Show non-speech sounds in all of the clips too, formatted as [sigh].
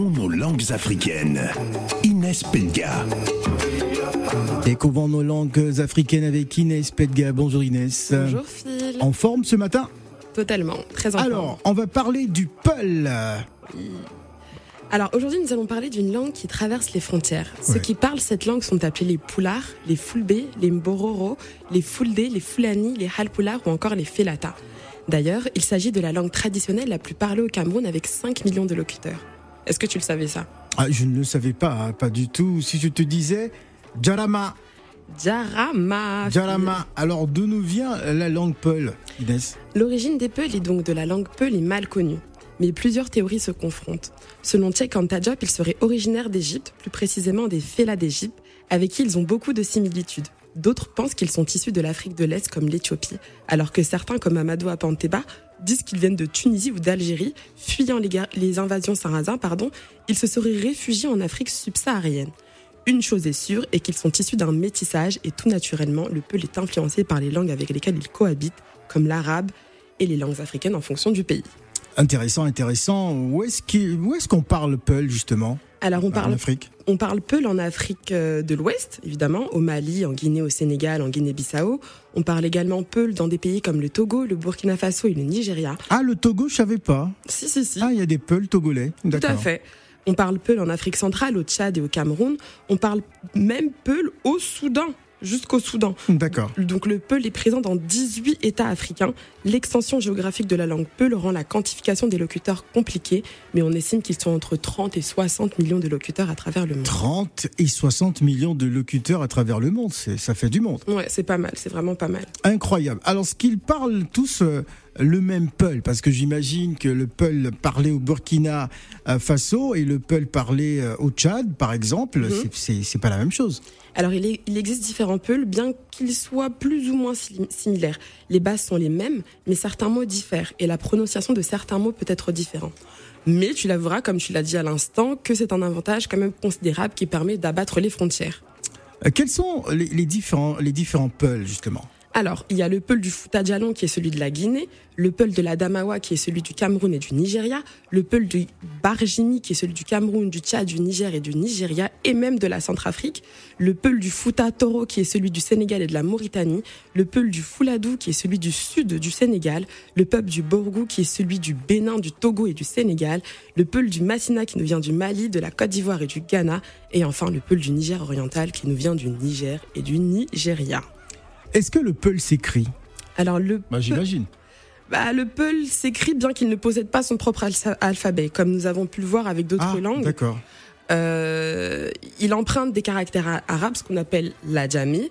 Nos langues africaines? Inès Pedga. Découvrons nos langues africaines avec Inès Pedga. Bonjour Inès. Bonjour Phil. En forme ce matin? Totalement, très en forme. Alors, on va parler du Peul. Alors aujourd'hui, nous allons parler d'une langue qui traverse les frontières. Ceux qui parlent cette langue sont appelés les Poulards, les Fulbe, les Mbororo, les Fulde, les Fulani, les Halpulars ou encore les Felata. D'ailleurs, il s'agit de la langue traditionnelle la plus parlée au Cameroun avec 5 millions de locuteurs. Est-ce que tu le savais ça? Ah, je ne le savais pas, pas du tout. Si je te disais Jarama, Jarama. Jarama, alors d'où nous vient la langue Peul, Inès? L'origine des Peuls et donc de la langue Peul est mal connue, mais plusieurs théories se confrontent. Selon Tchèque Antajop, ils seraient originaires d'Égypte, plus précisément des Félats d'Égypte, avec qui ils ont beaucoup de similitudes. D'autres pensent qu'ils sont issus de l'Afrique de l'Est comme l'Éthiopie, alors que certains comme Amadou Apanteba disent qu'ils viennent de Tunisie ou d'Algérie, fuyant les, invasions sarrasins, pardon, ils se seraient réfugiés en Afrique subsaharienne. Une chose est sûre est qu'ils sont issus d'un métissage et tout naturellement, le Peul est influencé par les langues avec lesquelles ils cohabitent, comme l'arabe et les langues africaines en fonction du pays. Intéressant, intéressant. Où est-ce qu'on parle Peul, justement? Alors on En parle, Afrique? On parle Peul en Afrique euh, de l'Ouest, évidemment, au Mali, en Guinée, au Sénégal, en Guinée-Bissau. On parle également Peul dans des pays comme le Togo, le Burkina Faso et le Nigeria. Ah, le Togo, je savais pas. Si, si, si. Ah, il y a des Peuls togolais. Tout à fait. On parle Peul en Afrique centrale, au Tchad et au Cameroun. On parle même Peul au Soudan, jusqu'au Soudan. D'accord. Donc le Peul est présent dans 18 États africains. L'extension géographique de la langue Peul rend la quantification des locuteurs compliquée, mais on estime qu'ils sont entre 30 et 60 millions de locuteurs à travers le monde. 30 et 60 millions de locuteurs à travers le monde, ça fait du monde. Ouais, c'est pas mal, c'est vraiment pas mal. Incroyable. Alors, ce qu'ils parlent tous euh, le même Peul, parce que j'imagine que le Peul parlé au Burkina euh, Faso et le Peul parlé euh, au Tchad, par exemple, Mhm. c'est- pas la même chose. Alors il, est- il existe différents Peuls, bien qu'ils soient plus ou moins sim- similaires. Les bases sont les mêmes, mais certains mots diffèrent, et la prononciation de certains mots peut être différente. Mais tu l'avoueras, comme tu l'as dit à l'instant, que c'est un avantage quand même considérable qui permet d'abattre les frontières. Euh, quels sont les, les différents, les différents Peuls, justement? Alors, il y a le Peul du Fouta Djalon qui est celui de la Guinée, le Peul de la Damawa qui est celui du Cameroun et du Nigeria, le Peul du Barjimi qui est celui du Cameroun, du Tchad, du Niger et du Nigeria et même de la Centrafrique, le Peul du Fouta Toro qui est celui du Sénégal et de la Mauritanie, le Peul du Fouladou qui est celui du sud du Sénégal, le peuple du Borgou qui est celui du Bénin, du Togo et du Sénégal, le Peul du Massina qui nous vient du Mali, de la Côte d'Ivoire et du Ghana, et enfin le Peul du Niger oriental qui nous vient du Niger et du Nigeria. Est-ce que le Peul s'écrit? Alors le bah, J'imagine. Bah, le Peul s'écrit bien qu'il ne possède pas son propre alphabet, comme nous avons pu le voir avec d'autres Ah, langues. d'accord. Euh, il emprunte des caractères arabes, ce qu'on appelle l'adjami,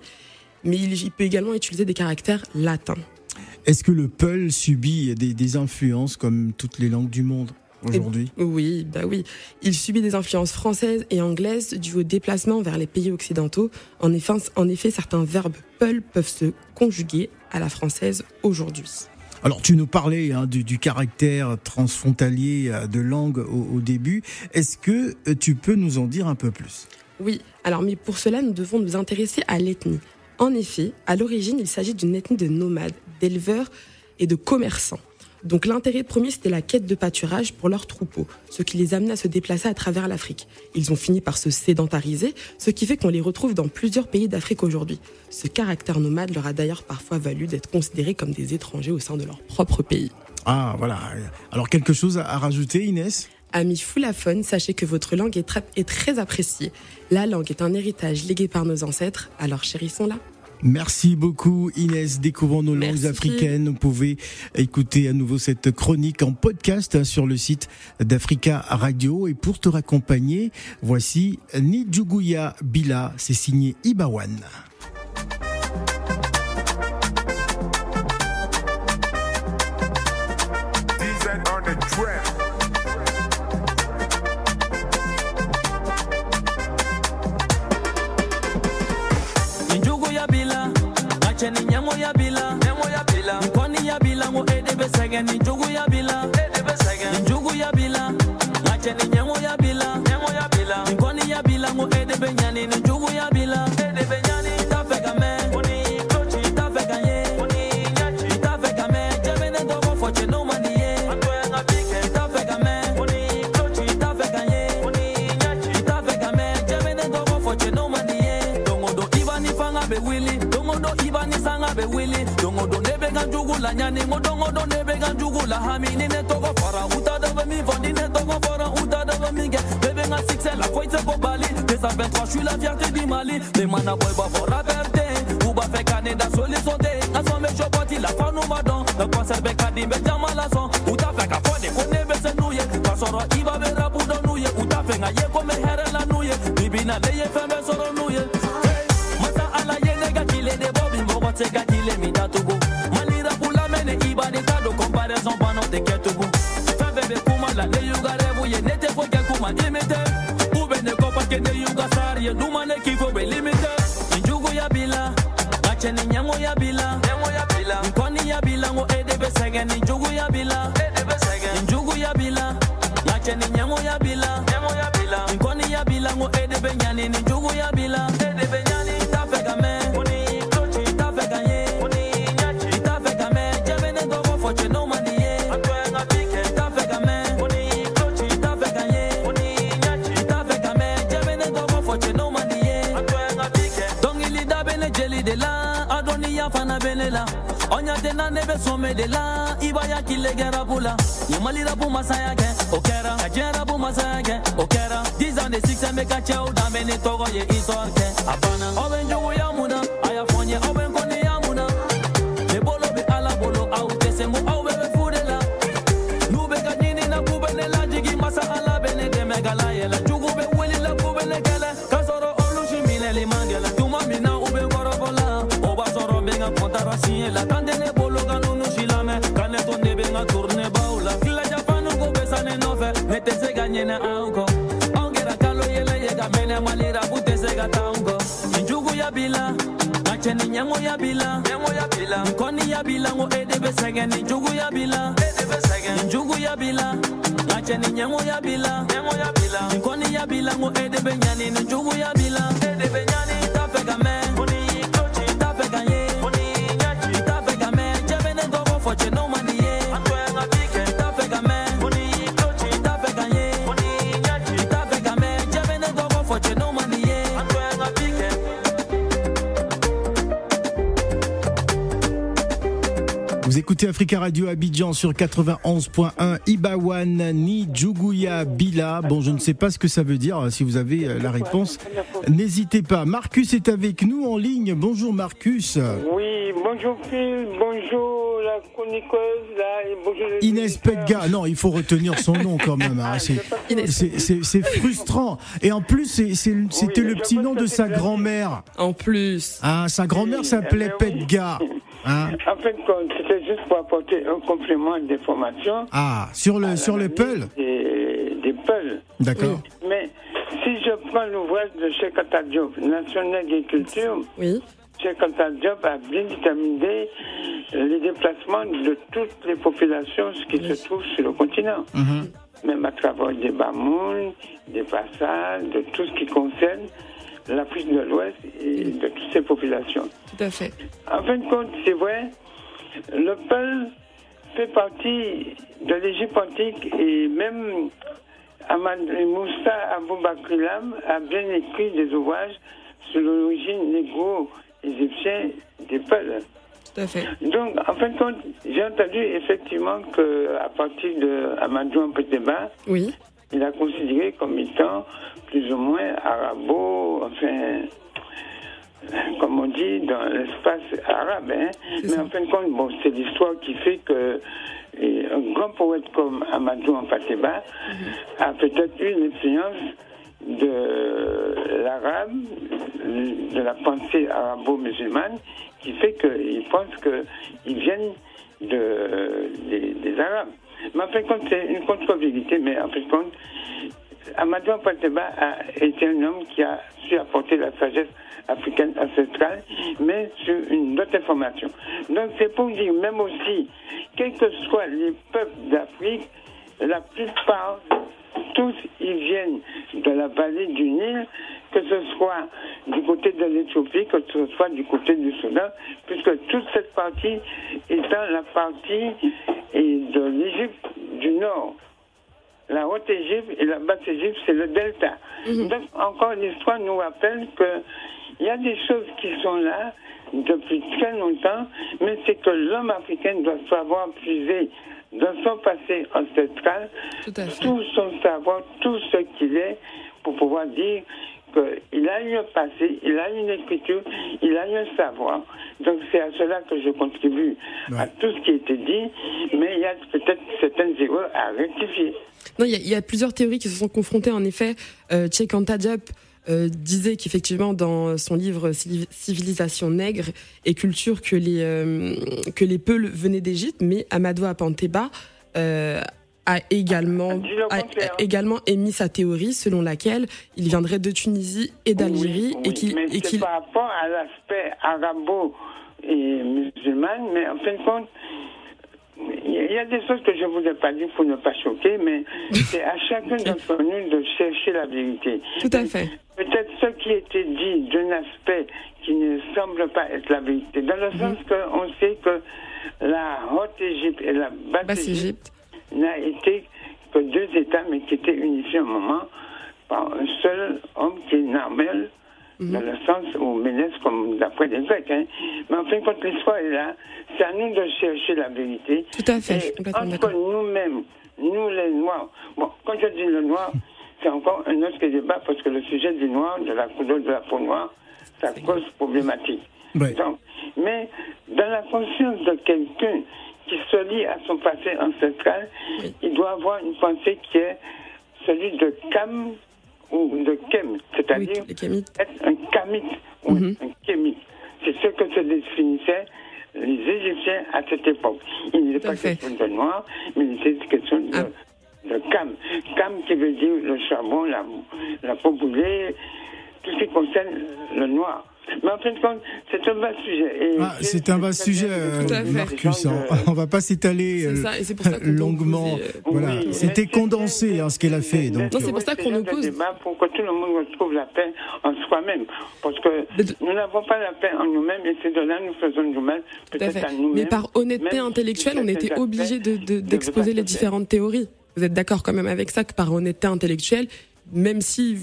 mais il, il peut également utiliser des caractères latins. Est-ce que le Peul subit des, des influences comme toutes les langues du monde? Aujourd'hui Oui, bah oui. Il subit des influences françaises et anglaises dues au déplacement vers les pays occidentaux. En effet, en effet certains verbes Peul peuvent se conjuguer à la française aujourd'hui. Alors, tu nous parlais hein, du, du caractère transfrontalier euh, de langue au, au début. Est-ce que euh, tu peux nous en dire un peu plus? Oui, alors mais pour cela, nous devons nous intéresser à l'ethnie. En effet, à l'origine, il s'agit d'une ethnie de nomades, d'éleveurs et de commerçants. Donc l'intérêt premier, c'était la quête de pâturage pour leurs troupeaux, ce qui les amenait à se déplacer à travers l'Afrique. Ils ont fini par se sédentariser, ce qui fait qu'on les retrouve dans plusieurs pays d'Afrique aujourd'hui. Ce caractère nomade leur a d'ailleurs parfois valu d'être considérés comme des étrangers au sein de leur propre pays. Ah, voilà. Alors, quelque chose à, rajouter, Inès? Amis foulaphones, sachez que votre langue est très appréciée. La langue est un héritage légué par nos ancêtres, alors chérissons-la. Merci beaucoup Inès. Découvrons nos langues africaines. Vous pouvez écouter à nouveau cette chronique en podcast hein, sur le site d'Africa Radio. Et pour te raccompagner, voici Nidjuguya Bila. C'est signé Ibawan. Nage ni njugu ya bila njugu ya bila Ngache ni nyengo ya bila Nikoni ya bila Ngu ede benyani. Ni njugu ya bila Tafega me. Tafega ye. Tafega me. Jemene dogo no Tafega me. Tafega ye. Tafega me. Jemene dogo no ni fanga be wili do ni sanga be wili Dongo nebe la ne togo fara uta da ba mi fondi ne togo fara uta da ba mi ge bébé nga six la foite ko bali. Des a 23 je suis la fierté du Mali. Les mana boy ba fora verte ou ba fe canada soli sonde a so me chopati la fa no madon da conserve kadi be jama la son. Uta fe ka fode ko ne be se nuye ka soro iba be rabu do nuye uta fe nga ye ko me here la nuye bibina le ye fe be soro nuye mata ala ye ne ga kile de bobi mbogo te ga kile mi tikɛtugu fɛn fɛn bɛ kuma la ne y'u ka rɛbu ye ne tɛ foyi kɛ kuma imite k'u bɛ ne ne y'u ka sari ye duma ne k'i bɛ limite nin juguya b'i la nka cɛ ni ɲɛngoya b'i la ɲɛngoya b'i la nin kɔniya b'i la ko e de bɛ sɛgɛn nin juguya b'i la e de bɛ sɛgɛn nin juguya b'i la nka cɛ ni ɲɛngoya b'i la ɲɛngoya b'i la nin kɔniya b'i la ko e de bɛ ɲani Maintenant ne bɛ sommet de la i b'a ya k'i lɛgɛ rabu la ye mali rabu masaya kɛ o kɛra ka diɲɛ rabu masaya kɛ o kɛra 10 ans de succès bɛ ka cɛw danbe ni tɔgɔ ye histoire kɛ a banna aw bɛ n mun na a y'a fɔ n ye aw bɛ ganyene auko Ongera kalo yele yega mene malira bute se gataungo Njugu ya bila Acheni nyango ya bila. Nyango ya bila. Ya bila ngo edebe sege ni njugu ya bila. Edebe sege. Njugu ya bila Acheni nyango ya bila. Nyango ya bila. Nkoni ya bila ngo edebe nyani ni njugu ya bila. Edebe nyani tafega me. Uni Vous écoutez Africa Radio Abidjan sur 91.1 Ibawan ni Djougouya Bila. Bon, je ne sais pas ce que ça veut dire. Si vous avez euh, la réponse, n'hésitez pas. Marcus est avec nous en ligne. Bonjour Marcus. Oui, bonjour Phil, bonjour la chroniqueuse, là, et bonjour les Inès. Pedga. Non, il faut retenir son nom quand même. hein. C'est- C'est c'est- c'est frustrant. Et en plus, c'est- c'est- c'était Oui, le petit nom de sa grand-mère. En plus. Ah, sa grand-mère Oui, s'appelait eh ben oui. Hein En fait, quand- c'était juste pour apporter un complément d'information. ah, sur le, sur le mamie Peul Des, des Peuls. D'accord. Mais si je prends l'ouvrage de Cheikh Diop, Nation d'agriculture, Oui. Cheikh Diop a bien déterminé les déplacements de toutes les populations qui se trouvent sur le continent. Mhm. Même à travers des Bamoun, des Passades, de tout ce qui concerne l'Afrique de l'Ouest et de toutes ces populations. Tout à fait. En fin de compte, c'est vrai, le Peul fait partie de l'Égypte antique et même Ahmad Moussa Aboubakrilam a bien écrit des ouvrages sur l'origine négro-égyptienne des Peuls. Tout à fait. Donc, en fin de compte, j'ai entendu effectivement qu'à partir de Amadou Mpeteba, Oui. Il a considéré comme étant plus ou moins arabo, enfin, comme on dit, dans l'espace arabe. hein. Mais ça. en fin de compte, bon, c'est l'histoire qui fait que et un grand poète comme Amadou Mpateba Mhm. a peut-être eu une influence de l'arabe, de la pensée arabo-musulmane, qui fait qu'il pense qu'ils viennent de, des, des Arabes. Mais en fin de compte, c'est une contre-vérité, mais en fin de compte, Amadou Pateba a été un homme qui a su apporter la sagesse africaine ancestrale, mais sur une autre information. Donc c'est pour dire, même aussi, quels que soient les peuples d'Afrique, la plupart, tous, ils viennent de la vallée du Nil, que ce soit du côté de l'Éthiopie, que ce soit du côté du Soudan, puisque toute cette partie étant la partie de l'Égypte du Nord. La haute Égypte et la basse Égypte, c'est le delta. Donc, encore l'histoire nous rappelle que il y a des choses qui sont là depuis très longtemps, mais c'est que l'homme africain doit savoir puiser dans son passé ancestral Tout à fait. tout son savoir, tout ce qu'il est, pour pouvoir dire qu'il a eu un passé, il a eu une écriture, il a eu un savoir. Donc c'est à cela que je contribue à tout ce qui a été dit, mais il y a peut-être certaines erreurs à rectifier. Non, il y, a- il y a plusieurs théories qui se sont confrontées. En effet, euh, Cheikh Diop euh, disait qu'effectivement, dans son livre Civil- Civilisation nègre et culture, que les, euh, que les Peuls venaient d'Égypte, mais Amadou Apanteba euh, a également, Dis le a contraire. également émis sa théorie selon laquelle il viendrait de Tunisie et d'Algérie Oui, et qu'il- par rapport à l'aspect arabo et musulman, mais en fin de compte, il y a des choses que je ne vous ai pas dit pour ne pas choquer, mais c'est à chacun d'entre nous de chercher la vérité. Tout à fait. Peut-être ce qui était dit d'un aspect qui ne semble pas être la vérité, dans le Mhm. sens qu'on sait que la haute Égypte et la basse, Basse Égypte Égypte. n'a été que deux États, mais qui étaient unifiés à un moment par un seul homme qui est Narmel, Dans le sens où Ménès, comme d'après les Grecs. Hein. Mais en fin de compte, l'histoire est là. C'est à nous de chercher la vérité. Tout à fait, Et entre nous-mêmes, nous les Noirs, bon, quand je dis le Noir, c'est encore un autre débat parce que le sujet du Noir, de la couleur de la peau noire, ça cause problématique. Ouais. Donc, mais dans la conscience de quelqu'un qui se lie à son passé ancestral, il doit avoir une pensée qui est celui de Kam ou de Kem, c'est-à-dire être un kamite ou Mhm. un kémite. C'est ce que se définissaient les Égyptiens à cette époque. Il n'était pas fait. question de noir, mais il était question de, Ah. de kam. Kam qui veut dire le charbon, la, la peau tout ce qui concerne le noir. Mais en fin de compte, c'est un vaste sujet. Et Ah, c'est un vaste sujet, euh, Tout à fait. Marcus. hein. On va pas s'étaler euh, longuement. euh, Voilà, Oui, c'était condensé hein, ce qu'elle a fait. Donc, Non, c'est pour ça qu'on oppose. débat pour que tout le monde retrouve la paix en soi-même. Parce que nous n'avons pas la paix en nous-mêmes et c'est de là que nous faisons du mal. Tout à Peut-être fait. à nous-mêmes. Mais par honnêteté intellectuelle, si on était obligé aspects de- de- ne d'exposer les différentes théories. Vous êtes d'accord quand même avec ça que par honnêteté intellectuelle, même si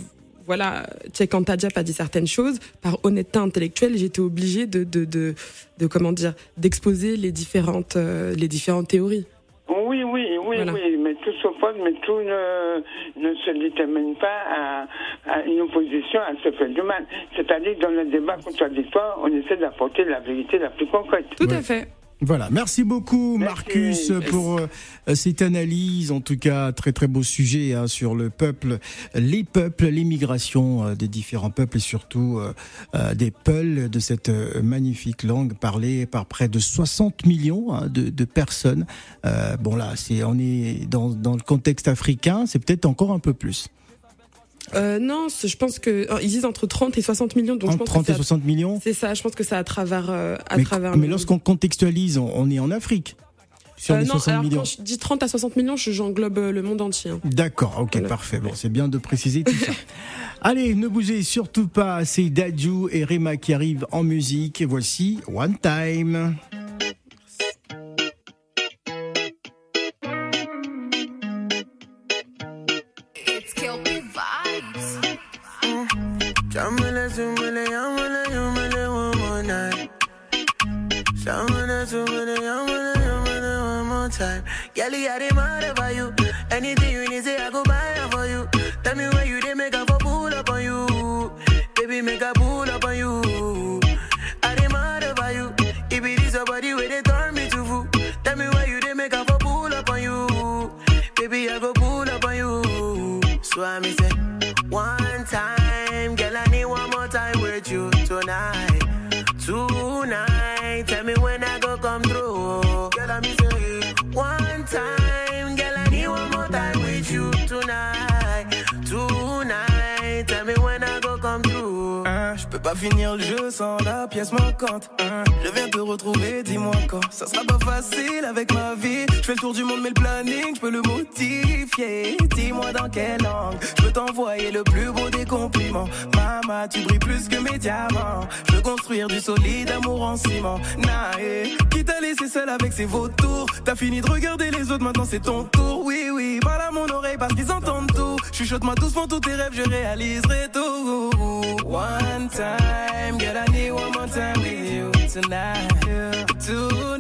voilà, Cheikh Anta Diop a dit certaines choses, par honnêteté intellectuelle, j'étais obligé de, de, de, de comment dire, d'exposer les différentes, euh, les différentes théories. Oui, oui, oui, Voilà. oui, mais tout s'oppose, mais tout ne, ne se détermine pas à, à une opposition à ce fait du mal. C'est-à-dire, dans le débat contradictoire, on essaie d'apporter la vérité la plus concrète. Tout à fait. Voilà, merci beaucoup Merci. Marcus pour euh, cette analyse, en tout cas très très beau sujet hein, sur le peuple, les peuples, l'immigration euh, des différents peuples et surtout euh, euh, des Peuls de cette magnifique langue parlée par près de 60 millions hein, de, de personnes. Euh, bon là, c'est on est dans, dans le contexte africain, c'est peut-être encore un peu plus. Euh, non, je pense que oh, ils disent entre 30 et 60 millions, donc je Entre pense 30 que et c'est à- 60 millions. c'est ça. Je pense que c'est à travers, euh, à Mais, travers. mais le- lorsqu'on contextualise, on, on est en Afrique sur Euh, les non, 60 alors millions. quand je dis 30 à 60 millions, je- j'englobe euh, le monde entier. hein. D'accord, ok, Voilà. parfait. Bon, c'est bien de préciser tout ça. [laughs] Allez, ne bougez surtout pas. C'est Dadju et Rema qui arrivent en musique. Et voici One Time. It's. Shamala, sumala, yamala, yamala, one more night. Shamala, sumala, yamala, yamala, one more time. Girlie, I demand over you. Anything you need, say I go buy it for you. Tell me where you dey make a for pull up on you. Baby, make a pull up on you. I demand over you. If it is your body where they turn me to fool. Tell me where you dey make a for pull up on you. Baby, I go pull up on you. So I me say, one time, pas finir le jeu sans la pièce manquante. hein. je viens te retrouver, dis-moi quand. Ça sera pas facile avec ma vie. Je fais le tour du monde, mais le planning, je peux le modifier. Dis-moi dans quelle langue. Je peux t'envoyer le plus beau des compliments. Maman, tu brilles plus que mes diamants. Je veux construire du solide amour en ciment. Nae, qui t'a laissé seul avec ses vautours? T'as fini de regarder les autres, maintenant c'est ton tour. Parle à mon oreille parce qu'ils entendent tout. Chuchote-moi doucement tous tes rêves, je réaliserai tout. One time, Girl, I need one more time with you tonight. Two